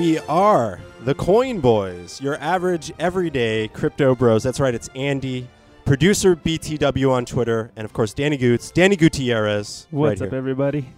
We are the Coin Boys, your average everyday crypto bros. That's right, it's Andy, producer BTW on Twitter, and of course Danny Goots, Danny Gutierrez. What's right up, here. everybody?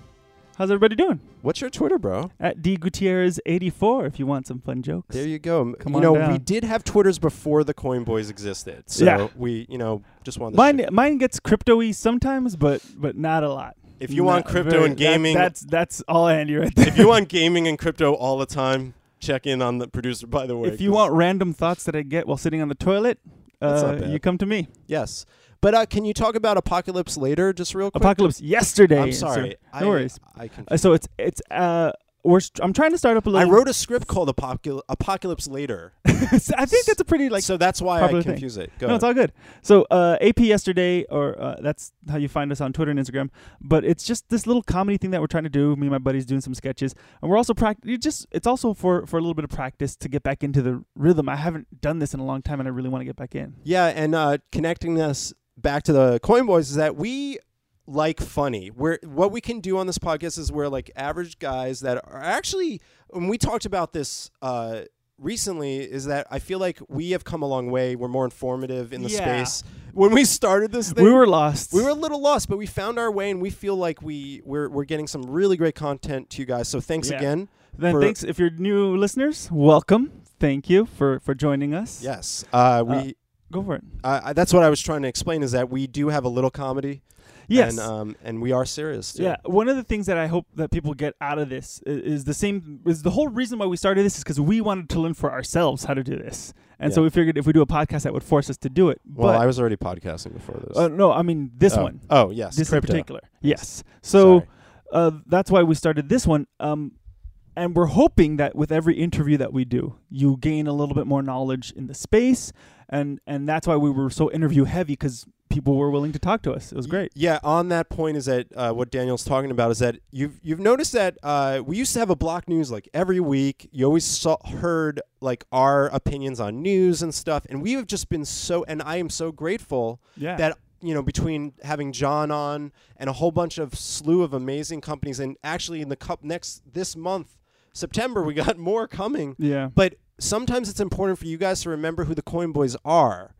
How's everybody doing? What's your Twitter, bro? At D Gutierrez eighty four. If you want some fun jokes. There you go. Come you on know, we did have Twitters before the Coin Boys existed, so Yeah. we, you know, just wanted to Mine share. mine gets crypto-y sometimes, but but not a lot. If you want crypto very- and that- gaming, that's that's all Andy right there. if you want gaming and crypto all the time, check in on the producer. By the way, if you want random thoughts that I get while sitting on the toilet, uh, you come to me. yes, but uh, can you talk about Apocalypse later, just real quick? Apocalypse yesterday. I'm sir. sorry. No I, worries. I, confused. Uh, so it's it's uh we're st- I'm trying to start up a little. I wrote a script called Apocal- Apocalypse Later, I think that's a pretty like so that's why I popular thing. confuse it. Go no, it's all good. So uh, AP yesterday, or uh, that's how you find us on Twitter and Instagram. But it's just this little comedy thing that we're trying to do. Me and my buddies doing some sketches, and we're also practice. You just it's also for for a little bit of practice to get back into the rhythm. I haven't done this in a long time, and I really want to get back in. Yeah, and uh, connecting us back to the Coin Boys is that we like funny. We're what we can do on this podcast is we're like average guys that are actually. When we talked about this uh, recently, is that I feel like we have come a long way. We're more informative in the Yeah. space. When we started this thing, We were lost. we were a little lost, but we found our way, and we feel like we we're we're getting some really great content to you guys. So thanks Yeah. again. Then thanks if you're new listeners. Welcome. Thank you for for joining us. Yes, uh, we. Uh, Go for it. uh, I- that's what I was trying to explain. Is that we do have a little comedy, Yes. and um, and we are serious. Too. Yeah, one of the things that I hope that people get out of this is, is the same. Is the whole reason why we started this is because we wanted to learn for ourselves how to do this, and so we figured if we do a podcast that would force us to do it. Well, but, I was already podcasting before this. uh, no, I mean this one. oh. one, Oh yes, this crypto. in particular. Yes. So uh, that's why we started this one. Um, and we're hoping that with every interview that we do, you gain a little bit more knowledge in the space, and and that's why we were so interview heavy because people were willing to talk to us. It was great. Yeah, on that point is that uh, what Daniel's talking about is that you've you've noticed that uh, we used to have a block news like every week. You always saw, heard like our opinions on news and stuff, and we have just been so. And I am so grateful Yeah. that you know between having John on and a whole bunch of slew of amazing companies, and actually in the cup next this month September we got more coming. yeah. But sometimes it's important for you guys to remember who the Coin Boys are.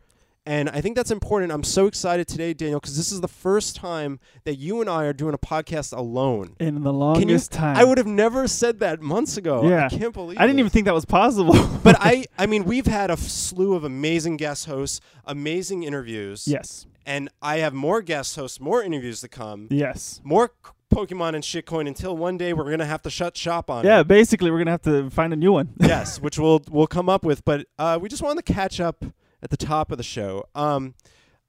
And I think that's important. I'm so excited today, Daniel, because this is the first time that you and I are doing a podcast alone. In the Can you? longest time. I would have never said that months ago. Yeah. I can't believe. I didn't it. even think that was possible. But I, I mean, we've had a slew of amazing guest hosts, amazing interviews. yes, And I have more guest hosts, more interviews to come, yes, more c- Pokemon and shitcoin until one day we're gonna have to shut shop on. yeah. it. Basically, we're gonna have to find a new one. yes, which we'll we'll come up with. But uh, we just wanted to catch up at the top of the show. Um,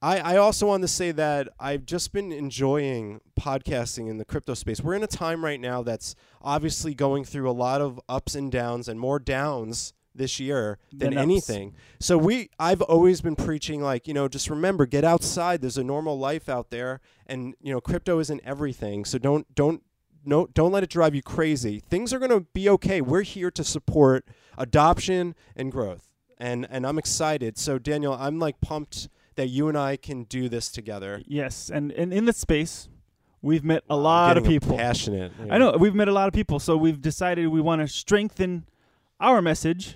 I, I also want to say that I've just been enjoying podcasting in the crypto space. We're in a time right now that's obviously going through a lot of ups and downs and more downs this year than Than anything. So we I've always been preaching like, you know, just remember get outside. There's a normal life out there and you know, crypto isn't everything. So don't don't no don't let it drive you crazy. Things are going to be okay. We're here to support adoption and growth. And and I'm excited. So Daniel, I'm like pumped that you and I can do this together. yes, and and in this space, we've met a lot of people. Passionate. I know we've met a lot of people, so we've decided we want to strengthen our message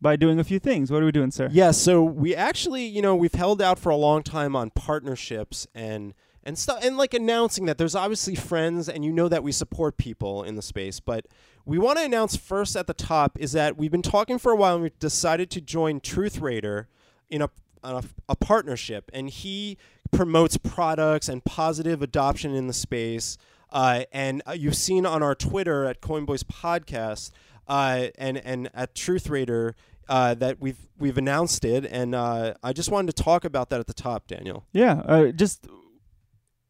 by doing a few things. What are we doing, sir? Yeah, so we actually, you know, we've held out for a long time on partnerships and and stuff and like announcing that there's obviously friends and you know that we support people in the space, but we want to announce first at the top is that we've been talking for a while and we've decided to join Truth Raider in a a, a partnership and he promotes products and positive adoption in the space. Uh, and uh, you've seen on our Twitter at Coinboys Podcast uh, and and at Truth Raider uh, that we've we've announced it, and uh, I just wanted to talk about that at the top, Daniel. Yeah, uh, just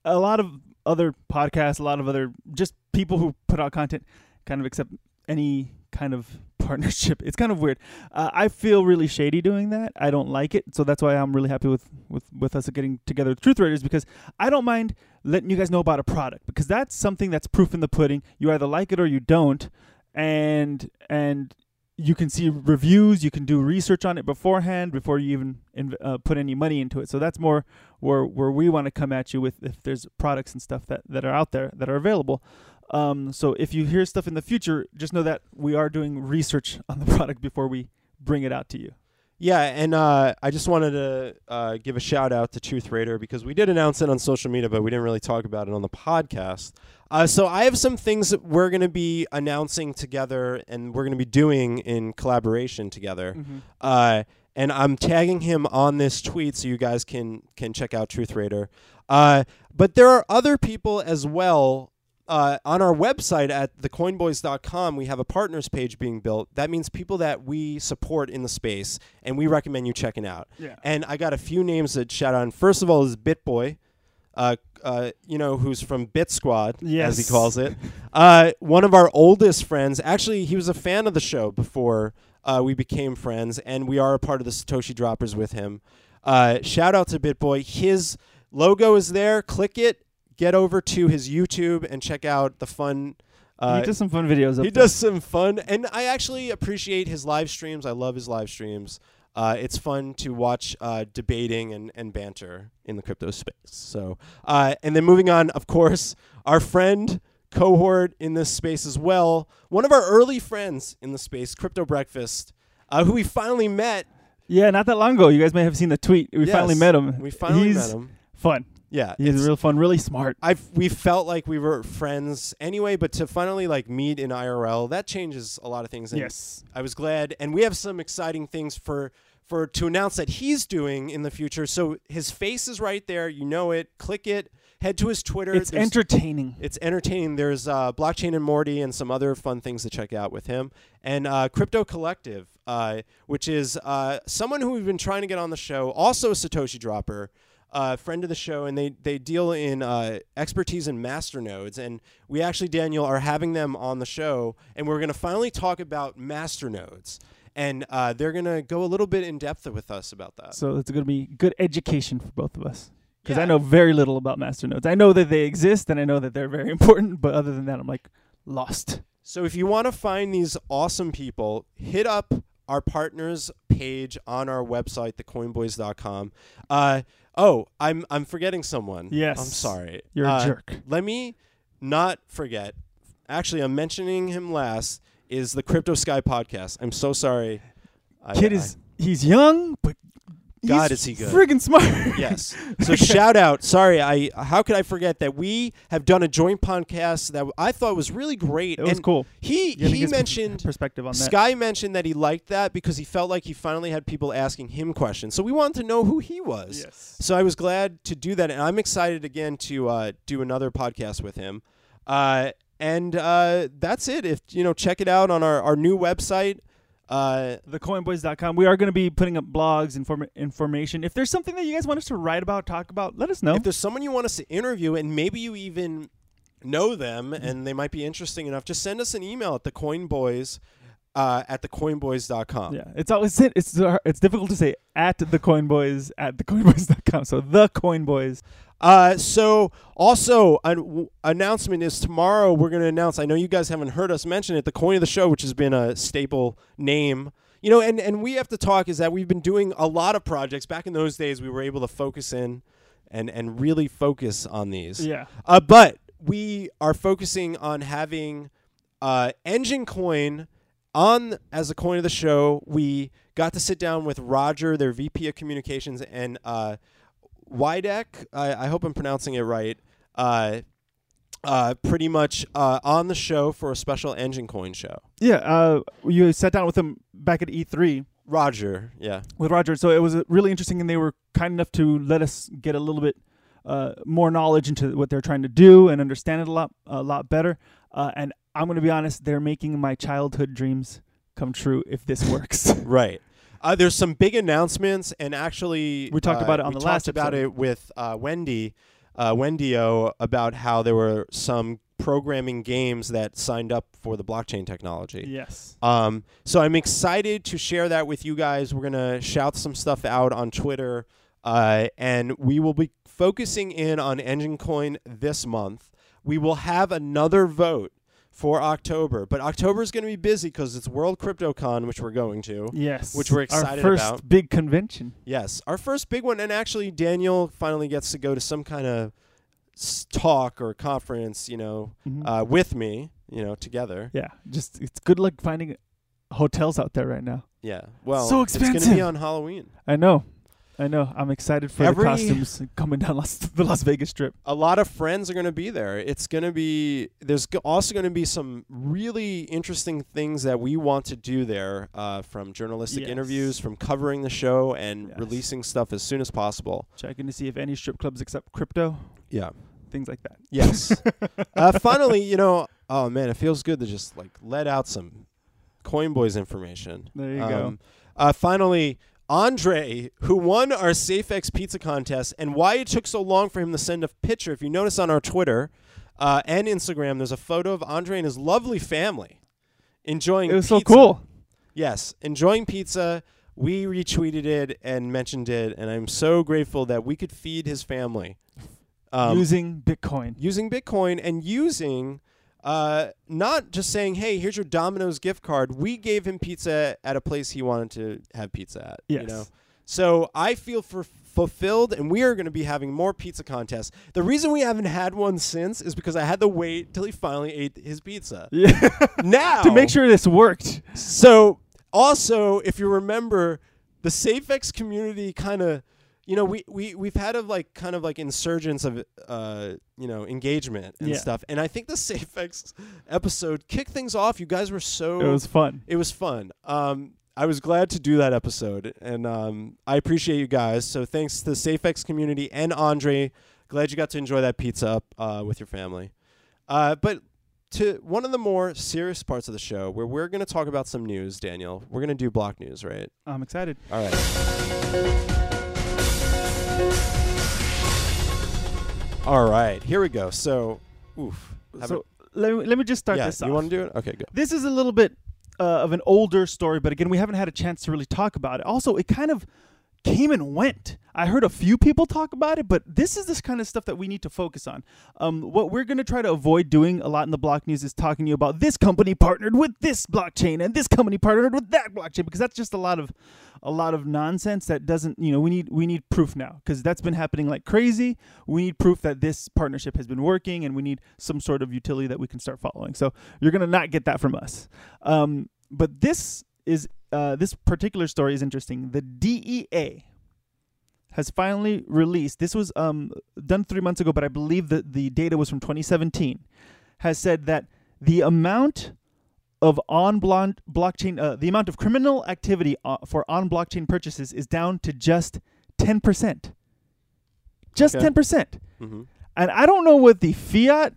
a lot of other podcasts, a lot of other just people who put out content, kind of accept any kind of partnership. It's kind of weird. Uh, I feel really shady doing that. I don't like it, so that's why I'm really happy with with with us getting together with Truth Raiders because I don't mind letting you guys know about a product because that's something that's proof in the pudding. You either like it or you don't, and and you can see reviews, you can do research on it beforehand before you even inv- uh, put any money into it. So that's more where where we want to come at you with if there's products and stuff that that are out there that are available. Um, so if you hear stuff in the future, just know that we are doing research on the product before we bring it out to you. Yeah, and uh, I just wanted to uh, give a shout out to Truth Raider because we did announce it on social media, but we didn't really talk about it on the podcast. Uh, so I have some things that we're going to be announcing together, and we're going to be doing in collaboration together. Uh, and I'm tagging him on this tweet so you guys can can check out Truth Raider. Uh, but there are other people as well. Uh, on our website at thecoinboys.com, we have a partners page being built. That means people that we support in the space, and we recommend you checking out. Yeah. And I got a few names that shout out. First of all is BitBoy, uh, uh, you know, who's from Bit Squad, as he calls it. Uh, one of our oldest friends. Actually, he was a fan of the show before uh, we became friends, and we are a part of the Satoshi Droppers with him. Uh, shout out to BitBoy. His logo is there. Click it. Get over to his YouTube and check out the fun. Uh, he does some fun videos. Up he there. does some fun, and I actually appreciate his live streams. I love his live streams. Uh, it's fun to watch uh, debating and, and banter in the crypto space. So, uh, and then moving on, of course, our friend cohort in this space as well. One of our early friends in the space, Crypto Breakfast, uh, who we finally met. Yeah, not that long ago. You guys may have seen the tweet. We finally met him. We finally He's met him. Fun. Yeah, He's real fun, really smart. I've we felt like we were friends anyway, but to finally like meet in IRL, that changes a lot of things. And Yes. I was glad, and we have some exciting things for for to announce that he's doing in the future. So his face is right there. You know it. Click it. Head to his Twitter. It's There's- entertaining. it's entertaining. There's uh, blockchain and Morty and some other fun things to check out with him. And uh, Crypto Collective, uh, which is uh, someone who we've been trying to get on the show, also a Satoshi dropper, uh, friend of the show, and they they deal in uh, expertise in master nodes. And we actually, Daniel, are having them on the show, and we're going to finally talk about master nodes. And uh, they're going to go a little bit in depth with us about that. So it's going to be good education for both of us. Because I know very little about master masternodes. I know that they exist and I know that they're very important, but other than that, I'm like lost. So if you want to find these awesome people, hit up our partners page on our website, thecoinboys.com. Uh, oh, I'm I'm forgetting someone. Yes. I'm sorry. You're Uh, a jerk. Let me not forget. Actually, I'm mentioning him last. Is the Crypto Sky podcast? I'm so sorry. Kid I- is he's young, but God, he's is he good. Friggin' smart. yes. So shout out. Sorry, I how could I forget that we have done a joint podcast that I thought was really great. It was and cool. He he mentioned perspective on that. Sky mentioned that he liked that because he felt like he finally had people asking him questions. So we wanted to know who he was. Yes. So I was glad to do that, and I'm excited again to uh, do another podcast with him. Uh, and uh, that's it. If you know, check it out on our, our new website. Uh, Thecoinboys.com. We are going to be putting up blogs, inform- information. If there's something that you guys want us to write about, talk about, let us know. If there's someone you want us to interview, and maybe you even know them, Mm-hmm. and they might be interesting enough, just send us an email at thecoinboys uh, at thecoinboys.com. yeah, it's always it's it's, it's difficult to say at the Coinboys at thecoinboys.com. So the Coinboys. Uh, so also an w- announcement is tomorrow. We're going to announce. I know you guys haven't heard us mention it. The coin of the show, which has been a staple name. You know, and and we have to talk is that we've been doing a lot of projects. Back in those days, we were able to focus in and and really focus on these. Yeah. Uh, but we are focusing on having uh, Enjin Coin on as a coin of the show. We got to sit down with Roger, their VP of Communications, and uh, Witek. I, I hope I'm pronouncing it right. Uh, uh, pretty much uh, on the show for a special Enjin Coin show. Yeah. Uh, you sat down with them back at E3 Roger, yeah, with Roger. So it was uh, really interesting, and they were kind enough to let us get a little bit uh, more knowledge into what they're trying to do and understand it a lot, a lot better. Uh, and I'm going to be honest, they're making my childhood dreams come true if this works. right. Uh, there's some big announcements, and actually, We talked uh, about it on we the talked last about episode. it with uh, Wendy, uh, Wendy O, about how there were some programming games that signed up for the blockchain technology. yes. Um, so I'm excited to share that with you guys. We're gonna shout some stuff out on Twitter, uh, and we will be focusing in on Enjin Coin this month. We will have another vote for October. But October is going to be busy because it's World CryptoCon, which we're going to. Yes. Which we're excited about. Our first about. big convention. Yes, our first big one, and actually Daniel finally gets to go to some kind of talk or conference, you know, Mhm. uh, with me, you know, together. yeah. Just it's good luck finding hotels out there right now. Yeah. Well, So expensive. it's going to be on Halloween. I know. I know. I'm excited for Every- the costumes coming down Las, the Las Vegas Strip. A lot of friends are going to be there. It's going to be there's go- also going to be some really interesting things that we want to do there, uh, from journalistic Yes. interviews, from covering the show, and Yes. releasing stuff as soon as possible. Checking to see if any strip clubs accept crypto, Yeah. things like that. Yes. uh, finally, you know, oh man, it feels good to just like let out some Coinboys information. There you go. Um, uh, finally, Andre, who won our SafeX pizza contest, and why it took so long for him to send a picture. If you notice on our Twitter uh, and Instagram, there's a photo of Andre and his lovely family enjoying. Pizza. It was so cool. Yes, enjoying pizza. We retweeted it and mentioned it, and I'm so grateful that we could feed his family um, using Bitcoin. using Bitcoin and using uh, not just saying, "Hey, here's your Domino's gift card." We gave him pizza at a place he wanted to have pizza at. You know, so I feel for fulfilled, and we are going to be having more pizza contests. The reason we haven't had one since is because I had to wait till he finally ate his pizza. Yeah. now to make sure this worked. so also, if you remember, the SafeX community kind of, you know, we, we we've had a like kind of like insurgence of uh you know engagement and Yeah. stuff, and I think the SafeX episode kicked things off. You guys were so It was fun. it was fun. Um, I was glad to do that episode, and um, I appreciate you guys. So thanks to the SafeX community and Andre. Glad you got to enjoy that pizza up uh, with your family. Uh, but to one of the more serious parts of the show, where we're going to talk about some news, Daniel. We're going to do block news, right? I'm excited. All right. All right, here we go. So, oof. So let me, let me just start yeah, this off. you want to do it? Okay, good. This is a little bit uh, of an older story, but again, we haven't had a chance to really talk about it. Also, it kind of came and went. I heard a few people talk about it, but this is this kind of stuff that we need to focus on. Um, what we're going to try to avoid doing a lot in the block news is talking to you about this company partnered with this blockchain and this company partnered with that blockchain because that's just a lot of a lot of nonsense that doesn't you know we need we need proof now because that's been happening like crazy we need proof that this partnership has been working and we need some sort of utility that we can start following so you're gonna not get that from us um, but this is uh, this particular story is interesting the dea has finally released this was um, done three months ago but i believe that the data was from 2017 has said that the amount of on blockchain, uh, the amount of criminal activity uh, for on blockchain purchases is down to just 10%. Just Okay. 10%. Mm-hmm. And I don't know what the fiat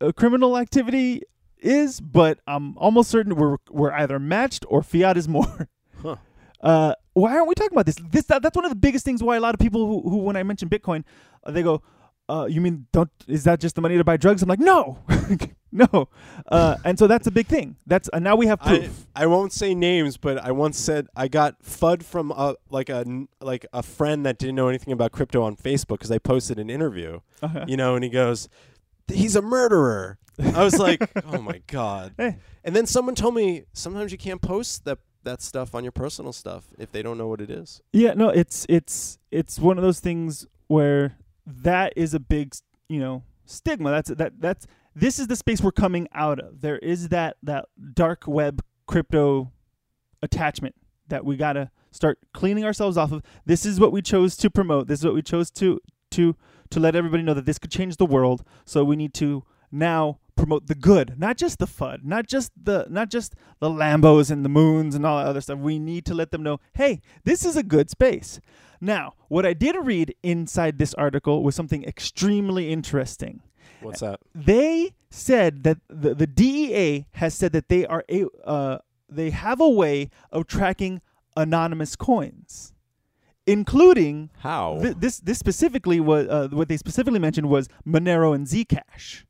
uh, criminal activity is, but I'm almost certain we're, we're either matched or fiat is more. Huh. Uh, why aren't we talking about this? This that, That's one of the biggest things why a lot of people who, who when I mention Bitcoin, uh, they go, uh, you mean don't is that just the money to buy drugs? I'm like, no, no, uh, and so that's a big thing. That's uh, now we have proof. I won't say names, but I once said I got FUD from a like a like a friend that didn't know anything about crypto on Facebook because I posted an interview, Uh-huh. you know, and he goes, "He's a murderer." I was like, "Oh my god!" Hey. And then someone told me sometimes you can't post that that stuff on your personal stuff if they don't know what it is. Yeah, no, it's it's it's one of those things where that is a big, you know, stigma. That's that that's this is the space we're coming out of. There is that that dark web crypto attachment that we got to start cleaning ourselves off of. This is what we chose to promote. This is what we chose to to to let everybody know that this could change the world. So we need to now promote the good, not just the FUD, not just the not just the Lambos and the moons and all that other stuff. We need to let them know, hey, this is a good space. Now, what I did read inside this article was something extremely interesting. What's that? They said that the, the DEA has said that they are a uh, they have a way of tracking anonymous coins, including How? Th- this this specifically was uh, what they specifically mentioned was Monero and Zcash,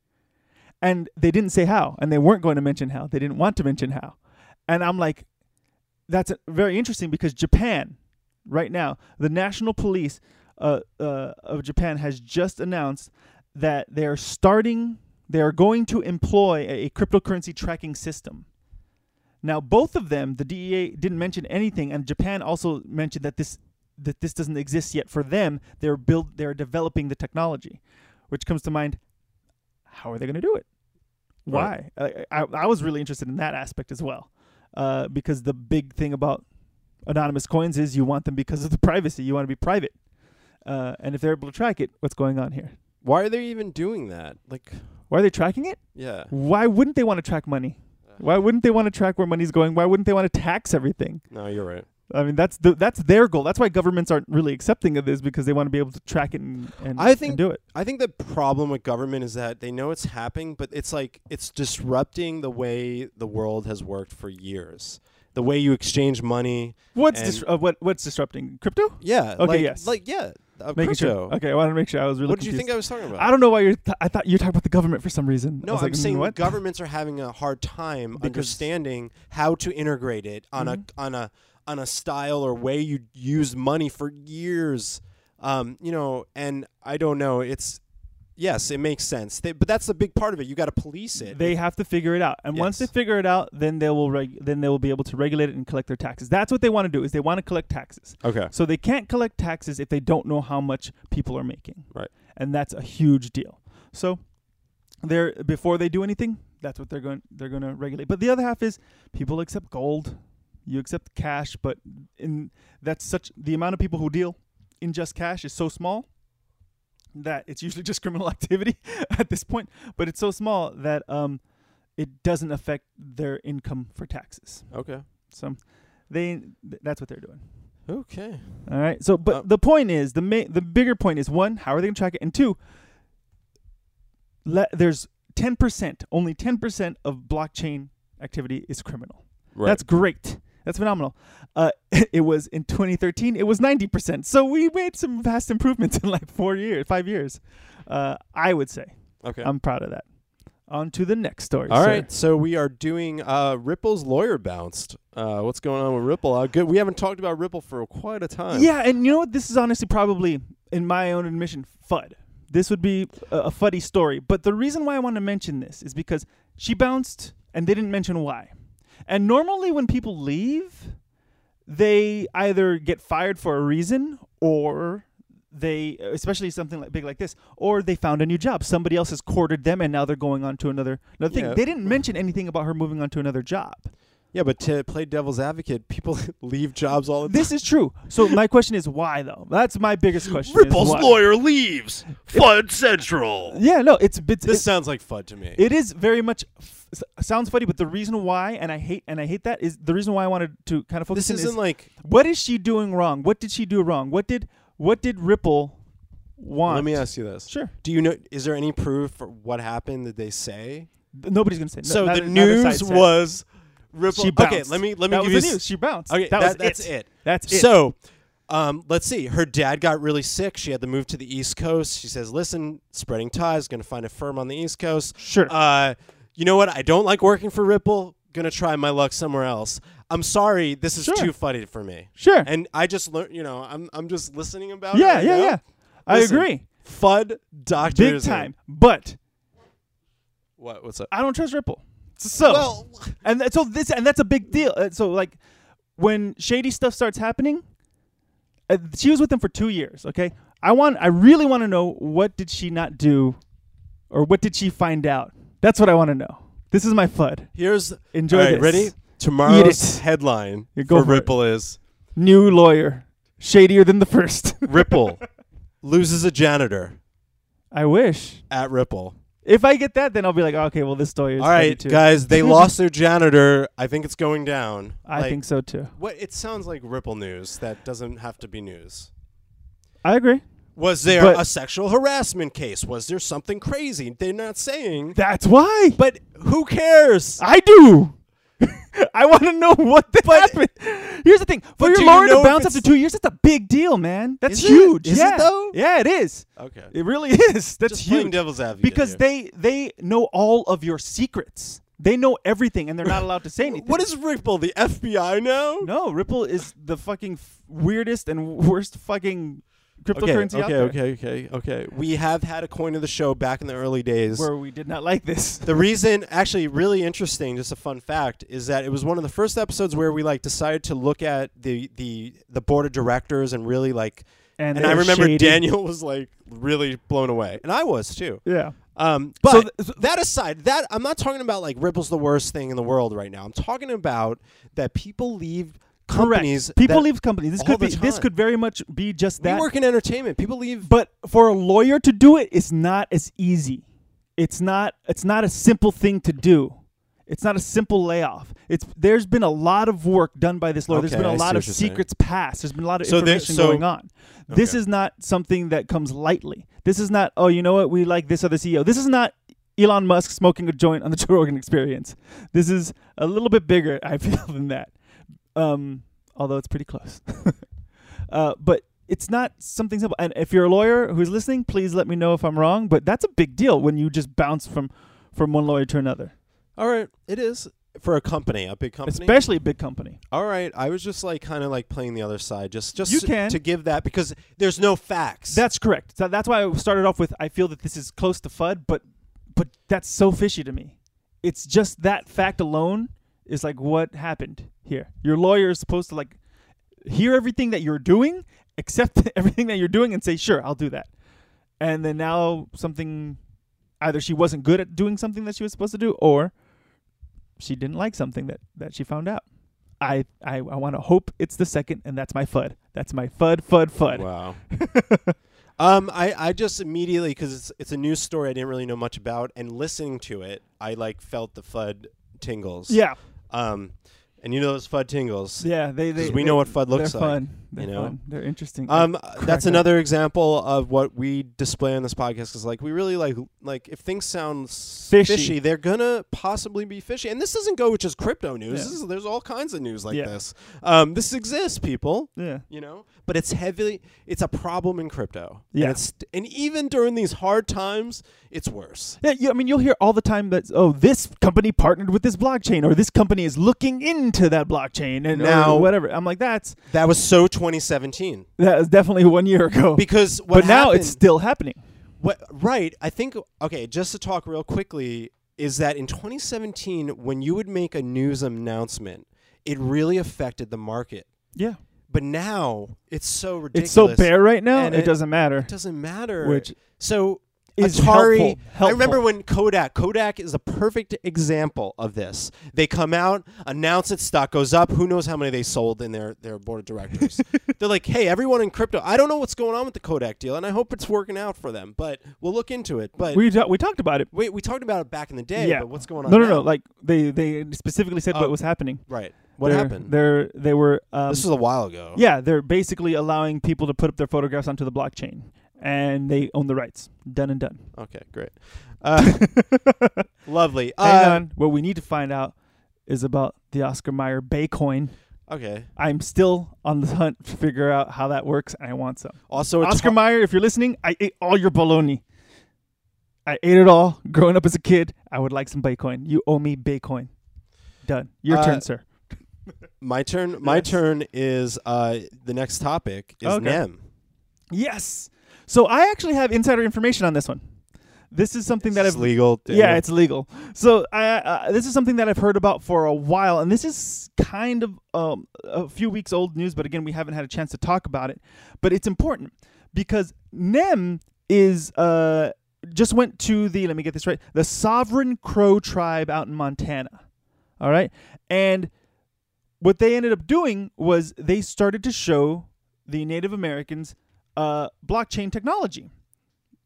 and they didn't say how, and they weren't going to mention how. They didn't want to mention how, and I'm like, that's very interesting because Japan, right now, the national police uh, uh, of Japan has just announced that they are starting they are going to employ a, a cryptocurrency tracking system. Now, both of them, the DEA didn't mention anything, and Japan also mentioned that this that this doesn't exist yet for them. They're build they're developing the technology, which comes to mind. How are they going to do it? Why? Right. I, I, I was really interested in that aspect as well, uh, because the big thing about anonymous coins is you want them because of the privacy. You want to be private, uh, and if they're able to track it, what's going on here? Why are they even doing that? Like, Why are they tracking it? yeah. Why wouldn't they want to track money? Why wouldn't they want to track where money's going? Why wouldn't they want to tax everything? No, you're right. I mean, that's the that's their goal. That's why governments aren't really accepting of this because they want to be able to track it and, and, I think- and do it. I think the problem with government is that they know it's happening, but it's like it's disrupting the way the world has worked for years. The way you exchange money. What's dis- uh, what what's disrupting crypto? Yeah. Okay, Like, yes. Like yeah. Uh, Making crypto. sure. Okay, I want to make sure I was really. What did you think I was talking about? I don't know why you're. Th- I thought you were talking about the government for some reason. I No, was I'm like, mm, saying what? governments are having a hard time Because- understanding how to integrate it on Mhm. a on a on a style or way you use money for years. Um, you know, and I don't know. It's yes, it makes sense. They, but that's a big part of it. You got to police it. They have to figure it out, and once they figure it out, then they will reg- then they will be able to regulate it and collect their taxes. That's what they want to do. Is they want to collect taxes. okay. So they can't collect taxes if they don't know how much people are making. Right. And that's a huge deal. So they're before they do anything, that's what they're going they're going to regulate. But the other half is people accept gold, you accept cash, but in that's such the amount of people who deal in just cash is so small that it's usually just criminal activity at this point, but it's so small that um it doesn't affect their income for taxes. Okay. So they th- that's what they're doing. Okay. All right. So, but Uh, the point is the ma- the bigger point is one, how are they going to track it, and two, there's ten percent, only ten percent of blockchain activity is criminal. Right. That's great. That's phenomenal. Uh, it was in 2013. It was 90 percent. So we made some vast improvements in like four years, five years. Uh, I would say okay. I'm proud of that. On to the next story. All sir. right, so we are doing uh, Ripple's lawyer bounced. Uh, what's going on with Ripple? Uh, good. We haven't talked about Ripple for quite a time. Yeah, and you know what? This is honestly probably, in my own admission, FUD. This would be a, a fuddy story. But the reason why I want to mention this is because she bounced and they didn't mention why. And normally, when people leave, they either get fired for a reason or they, especially something like big like this, or they found a new job. Somebody else has courted them and now they're going on to another, another Yeah. thing. They didn't mention anything about her moving on to another job. Yeah, but to play devil's advocate, people leave jobs all the time. This is true. So my question is why though? That's my biggest question. Ripple's lawyer leaves. Fud Central. Yeah, no, it's it's, This it's sounds like FUD to me. it is very much f- s- sounds funny, but the reason why, and I hate and I hate that is the reason why I wanted to kind of focus this isn't is like. what is she doing wrong? What did she do wrong? What did what did Ripple want? Let me ask you this. Sure, Do you know? Is there any proof for what happened? Did they say? Nobody's gonna say. no- so neither- the neither side news said. Ripple. she okay, bounced. let me let me that give was you the news. She bounced. Okay, that, that- was that's it. it. That's it. So, um, let's see. Her dad got really sick. She had to move to the East Coast. She says, "Listen, spreading ties. Going to find a firm on the East Coast. sure. Uh, you know what? I don't like working for Ripple. Going to try my luck somewhere else. I'm sorry. This is Sure. too funny for me. sure. And I just learned. You know, I'm I'm just listening about it. yeah, right yeah, now. yeah. I Listen, agree. Fud doctor. Big time. But What? What's up? I don't trust Ripple. So well, and th- so this and that's a big deal. Uh, So like when shady stuff starts happening, uh, she was with him for two years. Okay, I want, I really want to know what did she not do, or what did she find out? That's what I want to know. This is my FUD. here's Enjoy all right, this. Ready? Tomorrow's headline Yeah, go for for it. Ripple is New lawyer, shadier than the first. Ripple loses a janitor I wish. at Ripple. If I get that, then I'll be like, okay, well, this story is all right, guys, they lost their janitor. I think it's going down. I Like, think so too. What it sounds like Ripple news that doesn't have to be news. I agree. Was there But- a sexual harassment case? Was there something crazy? They're not saying. That's why. But who cares? I do. I want to know what the happened. Here's the thing: for But your do you lawyer know to bounce it's- after two years, that's a big deal, man. That's Is it? huge. Is it yeah. though? Yeah, it is. Okay. It really is. That's Just playing huge devil's advocate. because here. they they know all of your secrets. They know everything, and they're not allowed to say anything. What is Ripple? The FBI now? No, Ripple is the fucking f- weirdest and worst fucking cryptocurrency okay, out there okay, okay, okay. We have had a coin of the show back in the early days. where we did not like this. the reason, actually, really interesting, just a fun fact, is that it was one of the first episodes where we like decided to look at the the the board of directors and really like. And, And, I remember shady. Daniel was like really blown away, and I was too. Yeah. Um, but So th- so- that aside, that I'm not talking about like Ripple's the worst thing in the world right now. I'm talking about that people leave companies. Correct. People leave companies. This could be. This could very much be just that. We work in entertainment. People leave. But for a lawyer to do it, it's not as easy. It's not. It's not a simple thing to do. It's not a simple layoff. It's there's been a lot of work done by this lawyer. Okay, there's been a I lot of you're saying. secrets passed. There's been a lot of So there- information so- going on. This Okay. is not something that comes lightly. This is not. Oh, you know what? We like this other CEO. This is not Elon Musk smoking a joint on the Joe Rogan Experience. This is a little bit bigger. I feel than that. Um, although it's pretty close. uh, but it's not something simple. And if you're a lawyer who's listening, please let me know if I'm wrong. But that's a big deal when you just bounce from from one lawyer to another, All right, it is for a company, a big company. especially a big company. All right, I was just like kind of like playing the other side, just just You can. to give that because there's no facts. That's correct. So that's why I started off with I feel that this is close to FUD, but but that's so fishy to me. It's just that fact alone is like what happened here. Your lawyer is supposed to like hear everything that you're doing, accept everything that you're doing, and say, "Sure, I'll do that." And then now something, either she wasn't good at doing something that she was supposed to do, or she didn't like something that that she found out. I I, I want to hope it's the second, and that's my FUD. That's my FUD, FUD, FUD. Wow. um, I, I just immediately because it's it's a news story I didn't really know much about, and listening to it, I like felt the FUD tingles. Yeah, Um, and you know those FUD tingles. yeah. They they we know what FUD looks they're like, Fun. They're you know? fun. They're interesting. Um, crack that's up. another example of what we display on this podcast. Is like we really like like if things sound s- Fishy. they're gonna possibly be fishy. And this doesn't go with just crypto news. Yeah. This is, there's all kinds of news like Yeah. this. Um, this exists, people. yeah. You know, but it's heavily. It's a problem in crypto. Yeah. and, it's, and even during these hard times, it's worse. Yeah, you, I mean, you'll hear all the time that oh, this company partnered with this blockchain, or this company is looking into that blockchain, and Now- whatever. I'm like, that's That was so 2017 that was definitely one year ago. because what but now it's still happening. What, right. I think, okay, just to talk real quickly, is that in 2017, when you would make a news announcement, it really affected the market. Yeah, But now it's so ridiculous. it's so bare right now. And It, it- doesn't matter. It doesn't matter. Which so is Atari. helpful- I remember when Kodak. Kodak is a perfect example of this. They come out, announce it, stock goes up. Who knows how many they sold in their their board of directors? They're like, hey, everyone in crypto. I don't know what's going on with the Kodak deal, and I hope it's working out for them. But we'll look into it. But we we talked about it. wait, we talked about it back in the day. Yeah. But what's going on? No, no, now? no. Like they they specifically said Oh. what was happening. right. What They're- happened? They're they were um, this was a while ago. yeah they're basically allowing people to put up their photographs onto the blockchain, and they own the rights. Done and done. Okay. Great. Uh, lovely. Hang Uh, on. What we need to find out is about the Oscar Mayer Bacoin. Okay. I'm still on the hunt to figure out how that works, and I want some. Also, Oscar har- Mayer, if you're listening, I ate all your bologna. I ate it all growing up as a kid. I would like some Bacoin. You owe me Bacoin. Done. Your Uh, turn, sir. My turn. My Yes. turn is uh, the next topic is Okay. NEM. Yes. So I actually have insider information on this one. This is something that It's I've legal. Yeah, Daniel. it's legal. So I, uh, this is something that I've heard about for a while, and this is kind of um, a few weeks old news. But again, we haven't had a chance to talk about it. But it's important because NEM is uh, just went to the let me get this right the Sovereign Crow tribe out in Montana. All right, and what they ended up doing was they started to show the Native Americans uh, blockchain technology.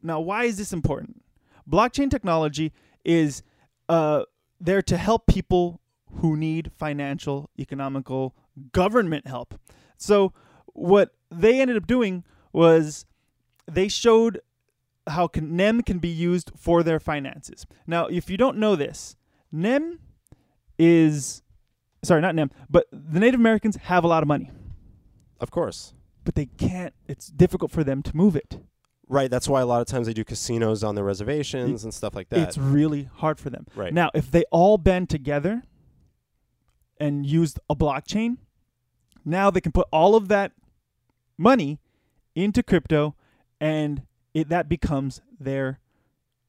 Now, why is this important? Blockchain technology is uh, there to help people who need financial, economical, government help. So, what they ended up doing was they showed how can, NEM can be used for their finances. Now, if you don't know this, NEM is sorry, not NEM, but the Native Americans have a lot of money, Of course. but they can't. It's difficult for them to move it. Right. That's why a lot of times they do casinos on their reservations and stuff like that. It's really hard for them. right. Now, if they all band together and used a blockchain, now they can put all of that money into crypto, and it that becomes their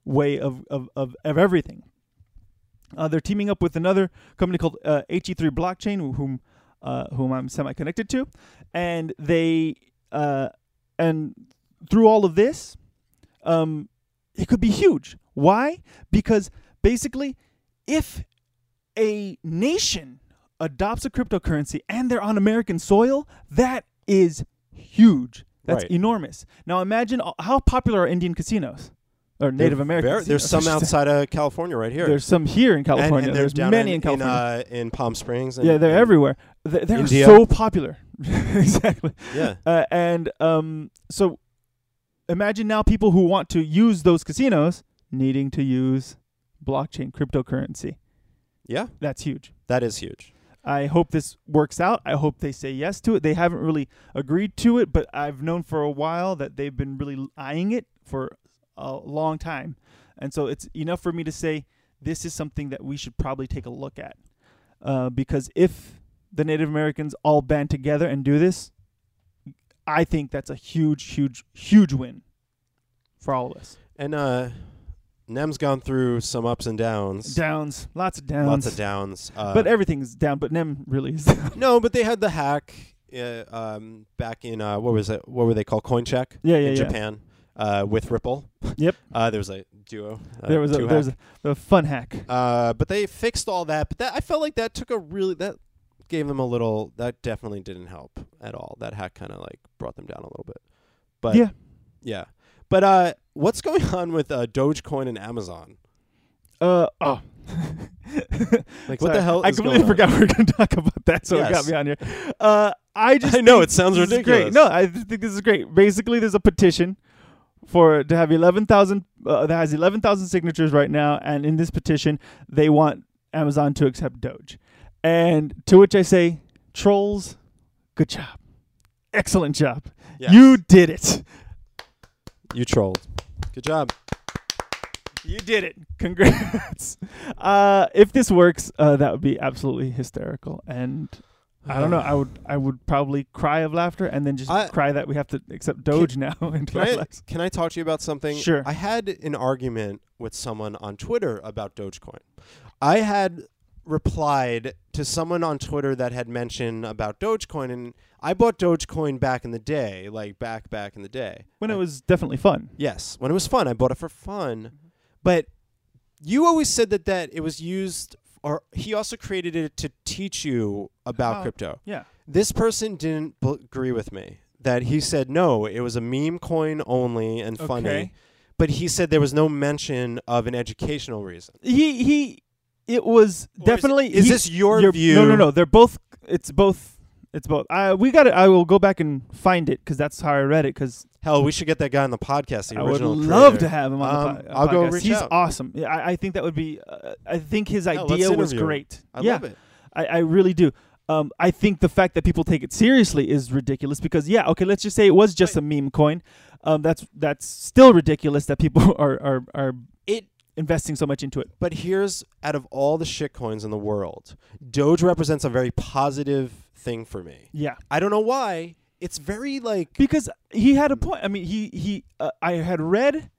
way of of of, of everything. Uh, they're teaming up with another company called uh, HE3 Blockchain, whom uh, whom I'm semi-connected to, and they uh, and through all of this, um, it could be huge. Why? Because basically, if a nation adopts a cryptocurrency and they're on American soil, that is huge. That's Right. enormous. Now imagine uh, how popular are Indian casinos or Native They're American. very- there's some I should say. outside of California right here. There's some here in California. And, there's down many in, in, California. uh, in Palm Springs. And, yeah, they're and- everywhere. They're, they're so popular. exactly. Yeah. Uh, and um, so imagine now people who want to use those casinos needing to use blockchain cryptocurrency. Yeah. That's huge. That is huge. I hope this works out. I hope they say yes to it. They haven't really agreed to it, but I've known for a while that they've been really eyeing it for a long time. And so it's enough for me to say this is something that we should probably take a look at. Uh, because if the Native Americans all band together and do this, I think that's a huge, huge, huge win for all of us. And uh, Nem's gone through some ups and downs. Downs, lots of downs. Lots of downs. Uh, but everything's down, but Nem really is down. no, but they had the hack uh, um, back in uh, what was it? What were they called? CoinCheck Yeah, yeah, in yeah. Japan uh, with Ripple. Yep. Uh, there was a duo. Uh, there was a there was a, a fun hack. Uh, but they fixed all that. But that I felt like that took a really that gave them a little. That definitely didn't help at all. That hack kind of like brought them down a little bit. But yeah. yeah. But uh, what's going on with uh, Dogecoin and Amazon? Uh oh. Like, what the hell? I is completely going on? forgot we were going to talk about that, so it got Yes. me on here. Uh, I just I know, it sounds ridiculous. Great. No, I think this is great. Basically, there's a petition for to have eleven thousand uh, that has eleven thousand signatures right now, and in this petition, they want Amazon to accept Doge. And to which I say, trolls, good job, excellent job. Yes. You did it. you trolled. Good job. You did it. Congrats. uh, if this works, uh, that would be absolutely hysterical. And I don't know. I would I would probably cry of laughter and then just I- cry that we have to accept Doge now into Can I, can I talk to you about something? Sure. I had an argument with someone on Twitter about Dogecoin. I had replied to someone on Twitter that had mentioned about Dogecoin, and I bought Dogecoin back in the day, like back back in the day. When it was definitely fun. yes, when it was fun, I bought it for fun. Mm-hmm. But you always said that that it was used, or he also created it to teach you about How- crypto. Yeah. This person didn't b- agree with me. That he said no, it was a meme coin only and funny. But he said there was no mention of an educational reason. He he. It was Or definitely. Is, he- this your you're- view? No, no, no. They're both. It's both. It's both. I we got it. I will go back and find it because that's how I read it. Because Hell, we should get that guy on the podcast. The I would love creator. to have him on Um, the po- I'll go podcast. reach He's out. awesome. Yeah, I, I think that would be. Uh, I think his idea was great. I yeah, love it. I, I really do. Um, I think the fact that people take it seriously is ridiculous because yeah, okay, let's just say it was just a meme coin. Um, that's that's still ridiculous that people are are are It. investing so much into it. But here's out of all the shit coins in the world, Doge represents a very positive thing for me. Yeah, I don't know why. It's very like because he had a point. I mean, he he. Uh, I had read,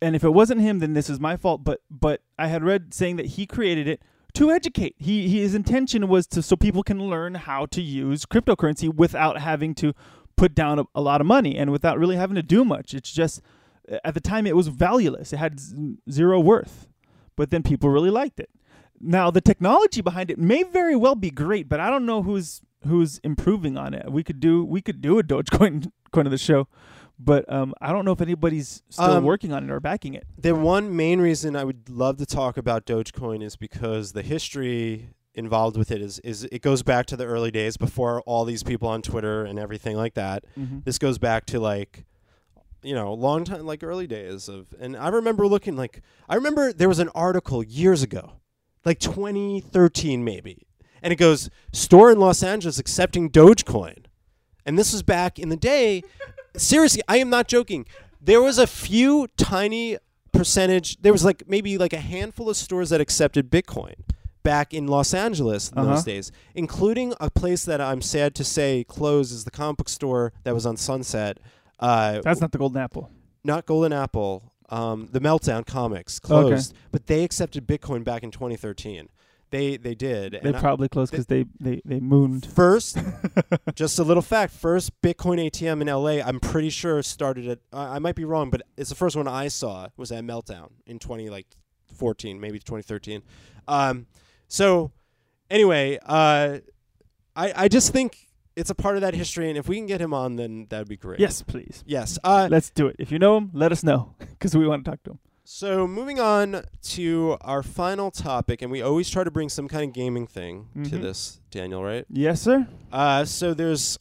and if it wasn't him, then this is my fault. But but I had read saying that he created it to educate. He, he his intention was to so people can learn how to use cryptocurrency without having to put down a, a lot of money and without really having to do much. It's just at the time it was valueless. It had z- zero worth. But then people really liked it. Now the technology behind it may very well be great, but I don't know who's who's improving on it. We could do we could do a Dogecoin coin of the show, but um, I don't know if anybody's still Um, working on it or backing it. The one main reason I would love to talk about Dogecoin is because the history involved with it is is it goes back to the early days before all these people on Twitter and everything like that. Mm-hmm. This goes back to like you know, long time like early days of and I remember looking like I remember there was an article years ago, like 2013 maybe. And it goes store in Los Angeles accepting Dogecoin. And this was back in the day. Seriously, I am not joking. There was a few tiny percentage. There was like maybe like a handful of stores that accepted Bitcoin back in Los Angeles in Uh-huh. those days, including a place that I'm sad to say closed is the comic book store that was on Sunset. Uh, That's not the Golden Apple. not Golden Apple, um, the Meltdown Comics Okay. closed, but they accepted Bitcoin back in 2013. They they did. They and I- probably closed because they, they, they mooned. First, just a little fact. First Bitcoin ATM in LA, I'm pretty sure started at. I I might be wrong, but it's the first one I saw was at Meltdown in 20 like 14, maybe 2013. Um, so anyway, uh, I I just think it's a part of that history, and if we can get him on, then that'd be great. Yes, please. Yes. Uh, Let's do it. If you know him, let us know because we want to talk to him. so moving on to our final topic, and we always try to bring some kind of gaming thing to Mhm. this, Daniel. Right? Yes, sir. Uh, so there's.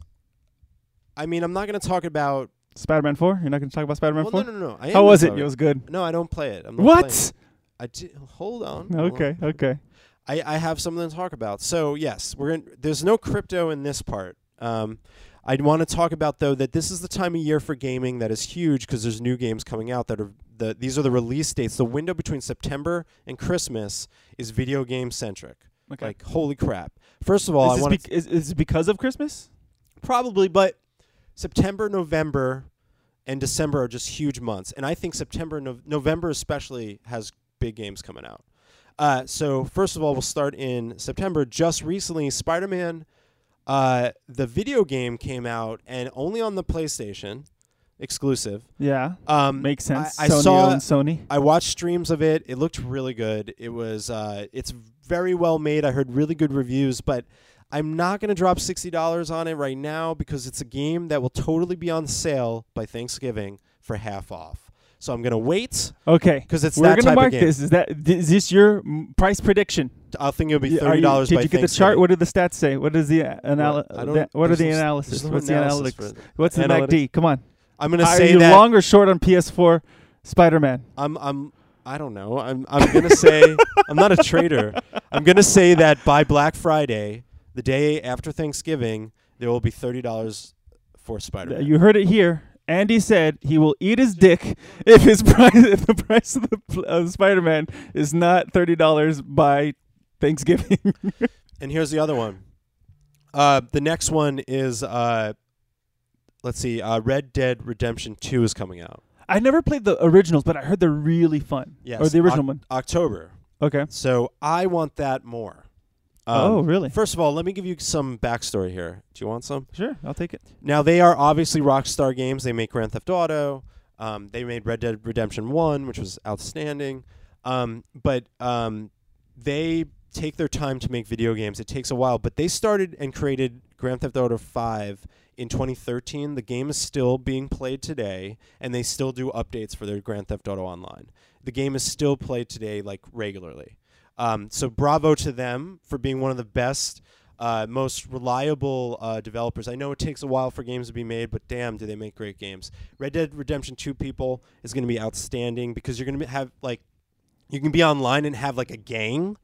I mean, I'm not going to talk about Spider-Man 4? You're not going to talk about Spider-Man well, 4? no, no, no. I How was it? It was good. No, I don't play it. I'm not What? I di- hold on. hold on. Okay, okay. I, I have something to talk about. So yes, we're in, there's no crypto in this part. Um, I want to talk about though that this is the time of year for gaming that is huge because there's new games coming out that are the these are the release dates. The window between September and Christmas is video game centric. Okay. Like holy crap! First of all, is, I want bec- is, is it because of Christmas? Probably, but September, November, and December are just huge months, and I think September, no- November especially has big games coming out. Uh, so first of all, we'll start in September. Just recently, Spider-Man, uh, the video game came out, and only on the PlayStation, exclusive. Yeah. Um, Makes sense. I, I Sony saw. Sony. I watched streams of it. It looked really good. It was. Uh, it's very well made. I heard really good reviews, but I'm not going to drop sixty dollars on it right now because it's a game that will totally be on sale by Thanksgiving for half off. So I'm going to wait Okay. because it's We're that gonna type mark of game. this. Is that is this your price prediction? I think it'll be thirty dollars. Did you get the chart? What did the stats say? What is the anal- I don't- that- What are the analysis? What's the analysis analytics? What's the. MACD? Come on. I'm going to Are say you that long or short on PS4 Spider-Man? I'm I'm I don't know. I'm I'm gonna say I'm not a trader. I'm gonna say that by Black Friday, the day after Thanksgiving, there will be thirty dollars for Spider Man. You heard it here. Andy said he will eat his dick if his price, if the price of the of Spider-Man is not thirty dollars by Thanksgiving. And here's the other one. Uh, the next one is uh, let's see, uh, Red Dead Redemption Two is coming out I never played the originals, but I heard they're really fun. Yes, or the original Oc- one. October. Okay. So I want that more. Um, oh, really? First of all, let me give you some backstory here. Do you want some? Sure, I'll take it. Now they are obviously Rockstar Games. They make Grand Theft Auto. Um, they made Red Dead Redemption One, which was outstanding. Um, but um, they take their time to make video games. It takes a while, but they started and created Grand Theft Auto Five in 2013. The game is still being played today, and they still do updates for their Grand Theft Auto Online. The game is still played today, like regularly. Um, so bravo to them for being one of the best uh, most reliable uh, developers. I know it takes a while for games to be made, but damn, do they make great games. Red Dead Redemption 2 people is going to be outstanding because you're going to have like you can be online and have like a gang.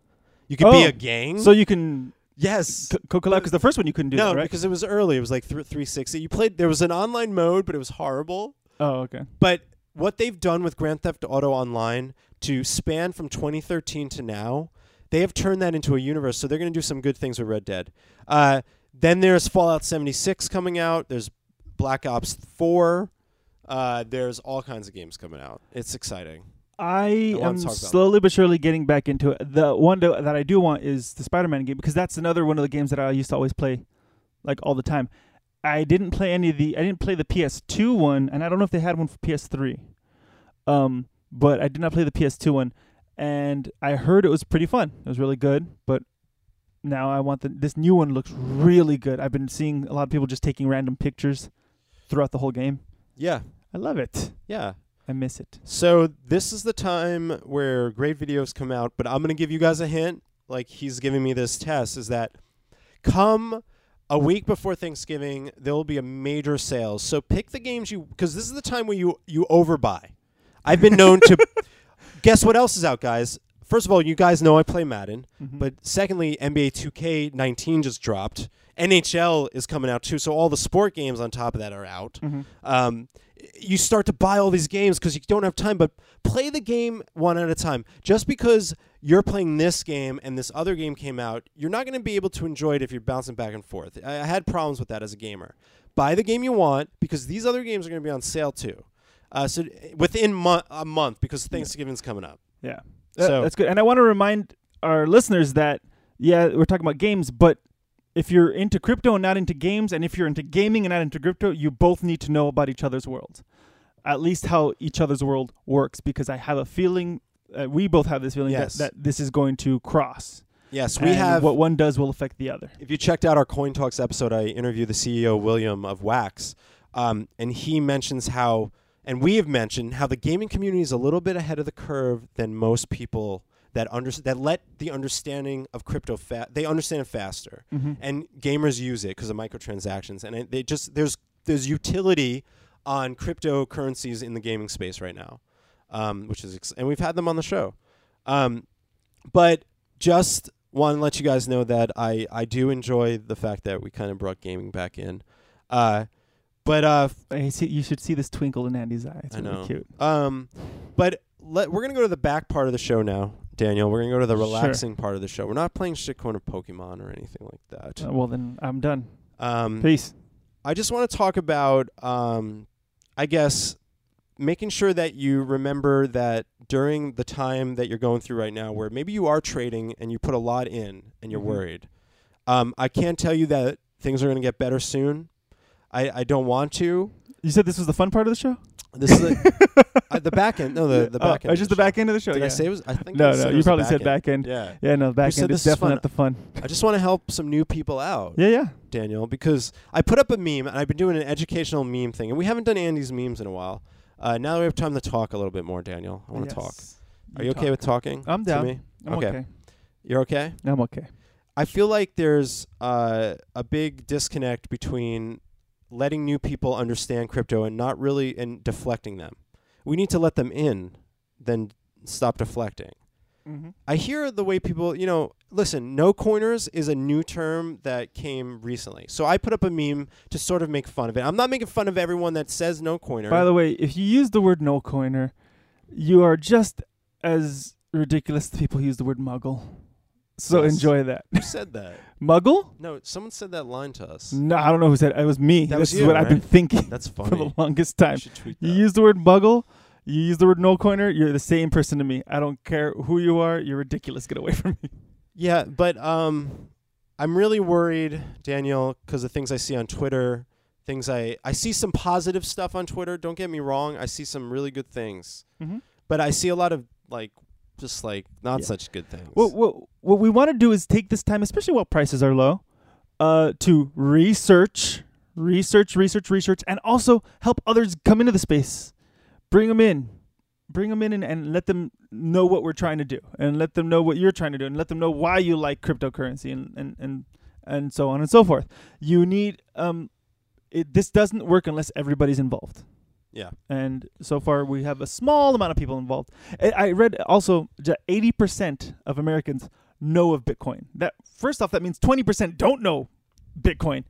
You can be Oh, a gang. So you can yes. co- collab because the first one you couldn't do no, that, right? because it was early. It was like th- 360. You played. There was an online mode, but it was horrible. oh, okay. But what they've done with Grand Theft Auto Online to span from 2013 to now, they have turned that into a universe. So they're going to do some good things with Red Dead. Uh, then there's Fallout 76 coming out. There's Black Ops 4. Uh, there's all kinds of games coming out. It's exciting. I wanna am slowly but surely getting back into it. The one that I do want is the Spider-Man game because that's another one of the games that I used to always play, like all the time. I didn't play any of the. I didn't play the PS2 one, and I don't know if they had one for PS3. Um, but I did not play the PS2 one, and I heard it was pretty fun. It was really good, but now I want the this new one looks really good. I've been seeing a lot of people just taking random pictures throughout the whole game. Yeah. I love it. Yeah. I miss it. So this is the time where great videos come out, but I'm going to give you guys a hint. Like he's giving me this test is that come a week before Thanksgiving, there will be a major sale. So pick the games you because this is the time where you you overbuy. I've been known to guess what else is out, guys. first of all, you guys know I play Madden, Mhm. but secondly, NBA 2K19 just dropped. NHL is coming out too, so all the sport games on top of that are out. Mhm. Um, you start to buy all these games because you don't have time, but play the game one at a time. Just because you're playing this game and this other game came out, you're not going to be able to enjoy it if you're bouncing back and forth. I, I had problems with that as a gamer. Buy the game you want because these other games are going to be on sale too. Uh, so within mo- a month because Thanksgiving's coming up. Yeah. So- that's good. And I want to remind our listeners that yeah, we're talking about games, but if you're into crypto and not into games, and if you're into gaming and not into crypto, you both need to know about each other's worlds. At least how each other's world works, because I have a feeling, uh, we both have this feeling Yes. that, that this is going to cross. Yes, we have. what one does will affect the other. if you checked out our Coin Talks episode, I interviewed the CEO William of Wax, um, and he mentions how, and we have mentioned how the gaming community is a little bit ahead of the curve than most people that under that let the understanding of crypto fa- they understand it faster, Mm-hmm. and gamers use it because of microtransactions, and it, they just there's there's utility on cryptocurrencies in the gaming space right now, um, which is ex- and we've had them on the show, um, but just want to let you guys know that I, I do enjoy the fact that we kind of brought gaming back in. Uh, but uh, see, you should see this twinkle in Andy's eye. It's I really know. cute. Um, but let, we're gonna go to the back part of the show now, Daniel. We're gonna go to the Sure. relaxing part of the show. We're not playing shitcoin or Pokemon or anything like that. Uh, well, then I'm done. Um, Peace. I just want to talk about, um, I guess, making sure that you remember that during the time that you're going through right now, where maybe you are trading and you put a lot in and you're Mhm. worried. Um, I can't tell you that things are going to get better soon. I, I don't want to. You said this was the fun part of the show? This is the, uh, the back end. No, the, the Oh, back end. oh, just the the back end of the show. Did yeah. I say it was? I think No, I no, you probably said back end. Yeah. Yeah, no, back said end this is definitely not the fun. I just want to help some new people out. Yeah, yeah. Daniel, because I put up a meme and I've been doing an educational meme thing, and we haven't done Andy's memes in a while. Uh, now that we have time to talk a little bit more, Daniel. I want to talk. Are you okay with talking? I'm to down. me? I'm Okay. okay. You're okay. I'm okay. I feel like there's uh, a big disconnect between letting new people understand crypto and not really and deflecting them. We need to let them in, then stop deflecting. Mm-hmm. I hear the way people, you know, listen, no coiners is a new term that came recently. So I put up a meme to sort of make fun of it. I'm not making fun of everyone that says no coiner. By the way, if you use the word no coiner, you are just as ridiculous as people who use the word muggle. So Yes. enjoy that. Who said that? Muggle? No, someone said that line to us. No, I don't know who said it. It was me. That this was is you, what I've been right? thinking That's for funny. the longest You time. should tweet You use the word muggle, you use the word no coiner, you're the same person to me. I don't care who you are, you're ridiculous. Get away from me. Yeah, but um, I'm really worried, Daniel, because of things I see on Twitter. Things I I see some positive stuff on Twitter. Don't get me wrong. I see some really good things, Mm-hmm. but I see a lot of like just like not Yeah. such good things. What, what, what we want to do is take this time, especially while prices are low, uh, to research, research, research, research, and also help others come into the space. Bring them in. Bring them in and, and let them know what we're trying to do and let them know what you're trying to do and let them know why you like cryptocurrency and, and, and, and so on and so forth. You need, um, it, this doesn't work unless everybody's involved yeah, and so far we have a small amount of people involved. I, I read also eighty percent of Americans know of Bitcoin. That first off, that means twenty percent don't know Bitcoin.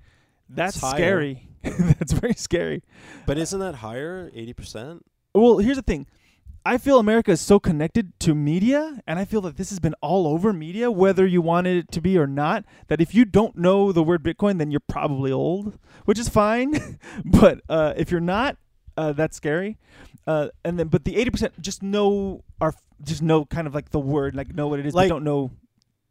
That's, That's scary. That's very scary. but isn't that higher? Eighty percent. Well, here's the thing. I feel America is so connected to media, and I feel that this has been all over media, whether you wanted it to be or not. That if you don't know the word Bitcoin, then you're probably old, which is fine. but uh, if you're not, uh, that's scary. Uh, and then, but the eighty percent just know are just know kind of like the word, like know what it is, Like- but don't know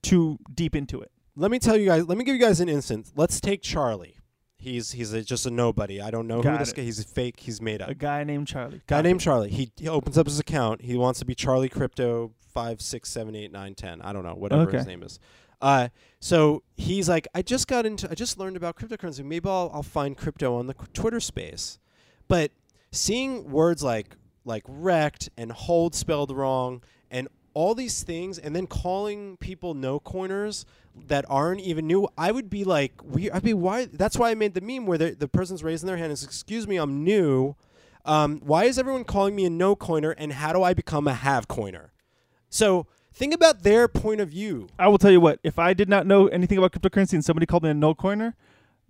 too deep into it. Let me tell you guys. Let me give you guys an instance. Let's take Charlie. He's he's a, just a nobody. I don't know who Got this it. guy. He's fake. He's made up. A guy named Charlie. Guy named Charlie. He, he opens up his account. He wants to be Charlie Crypto five six seven eight nine ten. I don't know whatever his Okay. name is. Uh, so he's like, I just got into, I just learned about cryptocurrency. Maybe I'll I'll find crypto on the c- Twitter space. But seeing words like like wrecked and hold spelled wrong and all these things, and then calling people no coiners that aren't even new, I would be like, we. I'd be why. That's why I made the meme where the the person's raising their hand and says, "Excuse me, I'm new." Um, why is everyone calling me a no coiner and how do I become a have coiner? So Think about their point of view. I will tell you what. If I did not know anything about cryptocurrency and somebody called me a no coiner,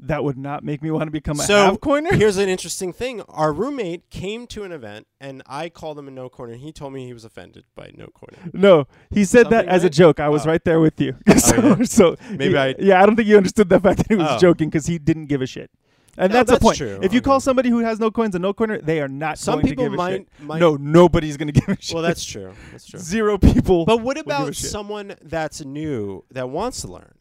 that would not make me want to become a So, half coiner. Here's an interesting thing. Our roommate came to an event and I called him a no corner. And he told me he was offended by no corner. No, he said that Something, as a joke. I was Oh. right there with you. Oh, so, yeah. so Maybe he- I- Yeah, I don't think you understood the fact that he was Oh. joking because he didn't give a shit. And No, that's, that's the point. true. If you Okay. call somebody who has no coins a no coiner, they are not Some going people to give a might, shit. might No, nobody's going to give a shit. Well, that's true. That's true. zero people. But what will give a about shit. someone that's new that wants to learn?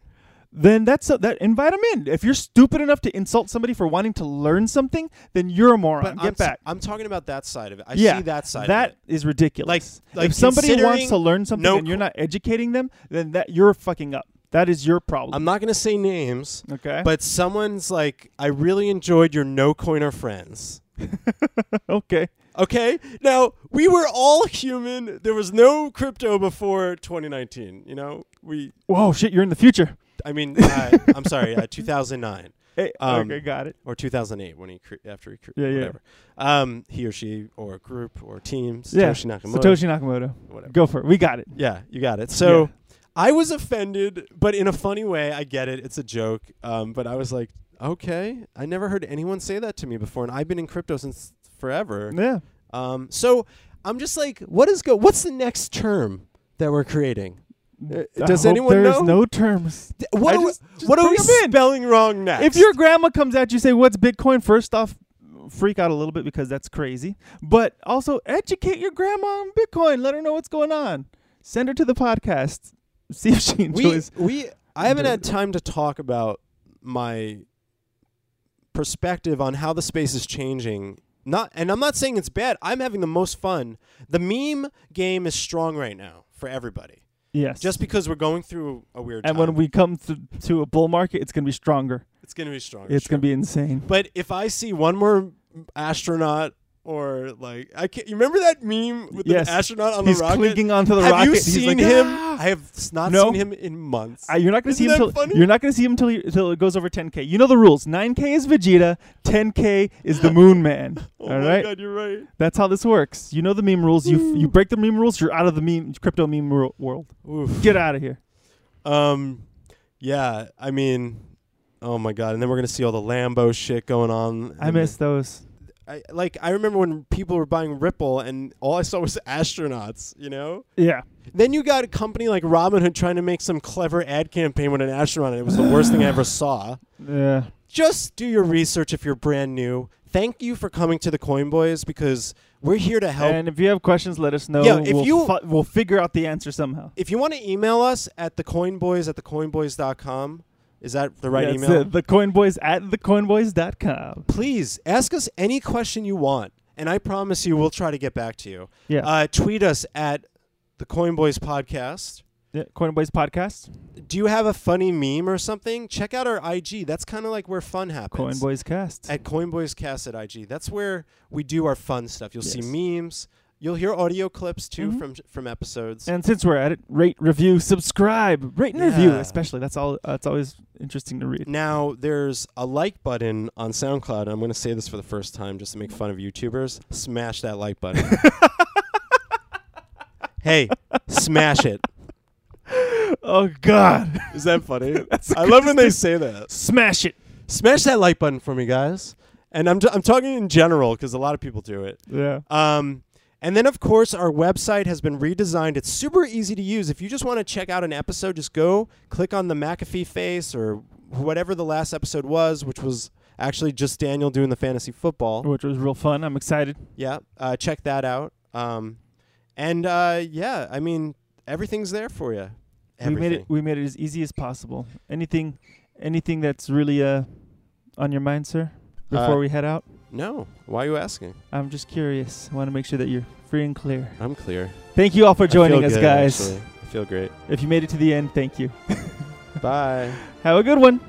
Then that's a, that. Invite them in. If you're stupid enough to insult somebody for wanting to learn something, then you're a moron. But Get I'm, back. I'm talking about that side of it. I yeah, see that side. That is ridiculous. Like- like if somebody wants to learn something no and you're not educating them, then that you're fucking up. That is your problem. I'm not going to say names, okay. but someone's like, I really enjoyed your no coiner friends. okay. Okay. Now we were all human. There was no crypto before 2019. You know, we. Whoa, shit! You're in the future. I mean, uh, I'm sorry, uh, 2009 Hey, Um, okay, got it. or 2008 when he cre- after he cre- Yeah, yeah. whatever. Um, he or she or a group or team. Yeah, Satoshi Nakamoto. Satoshi Nakamoto. Whatever. Go for it. We got it. Yeah, you got it. So Yeah. I was offended, but in a funny way. I get it. It's a joke. Um, but I was like, okay, I never heard anyone say that to me before, and I've been in crypto since forever. Yeah. Um, so I'm just like, what is go? What's the next term that we're creating? I does hope anyone there's know? no terms. What, are, just- we, just what are we spelling wrong next? If your grandma comes at you, say, "What's Bitcoin?" First off, freak out a little bit because that's crazy. But also, educate your grandma on Bitcoin. Let her know what's going on. Send her to the podcast. See if she enjoys. we I haven't had time to talk about my perspective on how the space is changing. Not and I'm not saying it's bad. I'm having the most fun. The meme game is strong right now for everybody. Yes. Just because we're going through a weird and time. when we come to, to a bull market, it's gonna be stronger. it's going to be strong. It's gonna be insane. But if I see one more astronaut or like I can't you remember that meme with Yes. the astronaut on He's the rocket? He's clinging onto the Have rocket. you He's seen like, him? "Ah!" I have not No. seen him in months. Uh, you're not going to see him till funny? you're not going to see him until till it goes over 10k. You know the rules. 9k is Vegeta, 10k is the Moon Man. All right. Oh all my right, god, you're right. that's how this works. You know the meme rules. You you break the meme rules, you're out of the meme crypto meme wor- world. Oof. Get out of here. Um, yeah, I mean, oh my god, and then we're gonna see all the Lambo shit going on. I miss those. I, like I remember when people were buying Ripple, and all I saw was astronauts. You know. Yeah. Then you got a company like Robinhood trying to make some clever ad campaign with an astronaut, and it was the worst thing I ever saw. Yeah. Just do your research if you're brand new. Thank you for coming to the Coin Boys because we're here to help. And if you have questions, let us know. Yeah, if we'll, you- fi- we'll figure out the answer somehow. if you want to email us at thecoinboys at thecoinboys.com, is that the right That's email? it. The Coinboys at thecoinboys.com. please ask us any question you want, and I promise you we'll try to get back to you. Yeah. Uh, tweet us at the Coin Boys Podcast. yeah. Coinboys podcast. Do you have a funny meme or something? Check out our IG. That's kind of like where fun happens. Coinboys cast. At Coinboys Cast at IG. That's where we do our fun stuff. You'll Yes. see memes. You'll hear audio clips too Mhm. from from episodes. And since we're at it, rate, review, subscribe, rate and review, especially. That's all. Uh, always interesting to read. Now there's a like button on SoundCloud. I'm going to say this for the first time just to make fun of YouTubers. Smash that like button. hey, smash it. Oh God! Is that funny? That's I love when they say that. Smash it. Smash that like button for me, guys. And I'm, i I'm talking in general because a lot of people do it. Yeah. Um, and then, of course, our website has been redesigned. It's super easy to use. If you just want to check out an episode, just go click on the McAfee face or whatever the last episode was, which was actually just Daniel doing the fantasy football. Which was real fun. I'm excited. Yeah, uh, check that out. Um, and uh, yeah, I mean, everything's there for you. We made it. We made it as easy as possible. Anything, anything that's really uh on your mind, sir? Before Uh, we head out, No, why are you asking? I'm just curious. I want to make sure that you're free and clear. I'm clear. Thank you all for joining us, good, guys. actually. I feel great. If you made it to the end, thank you. Bye. Have a good one.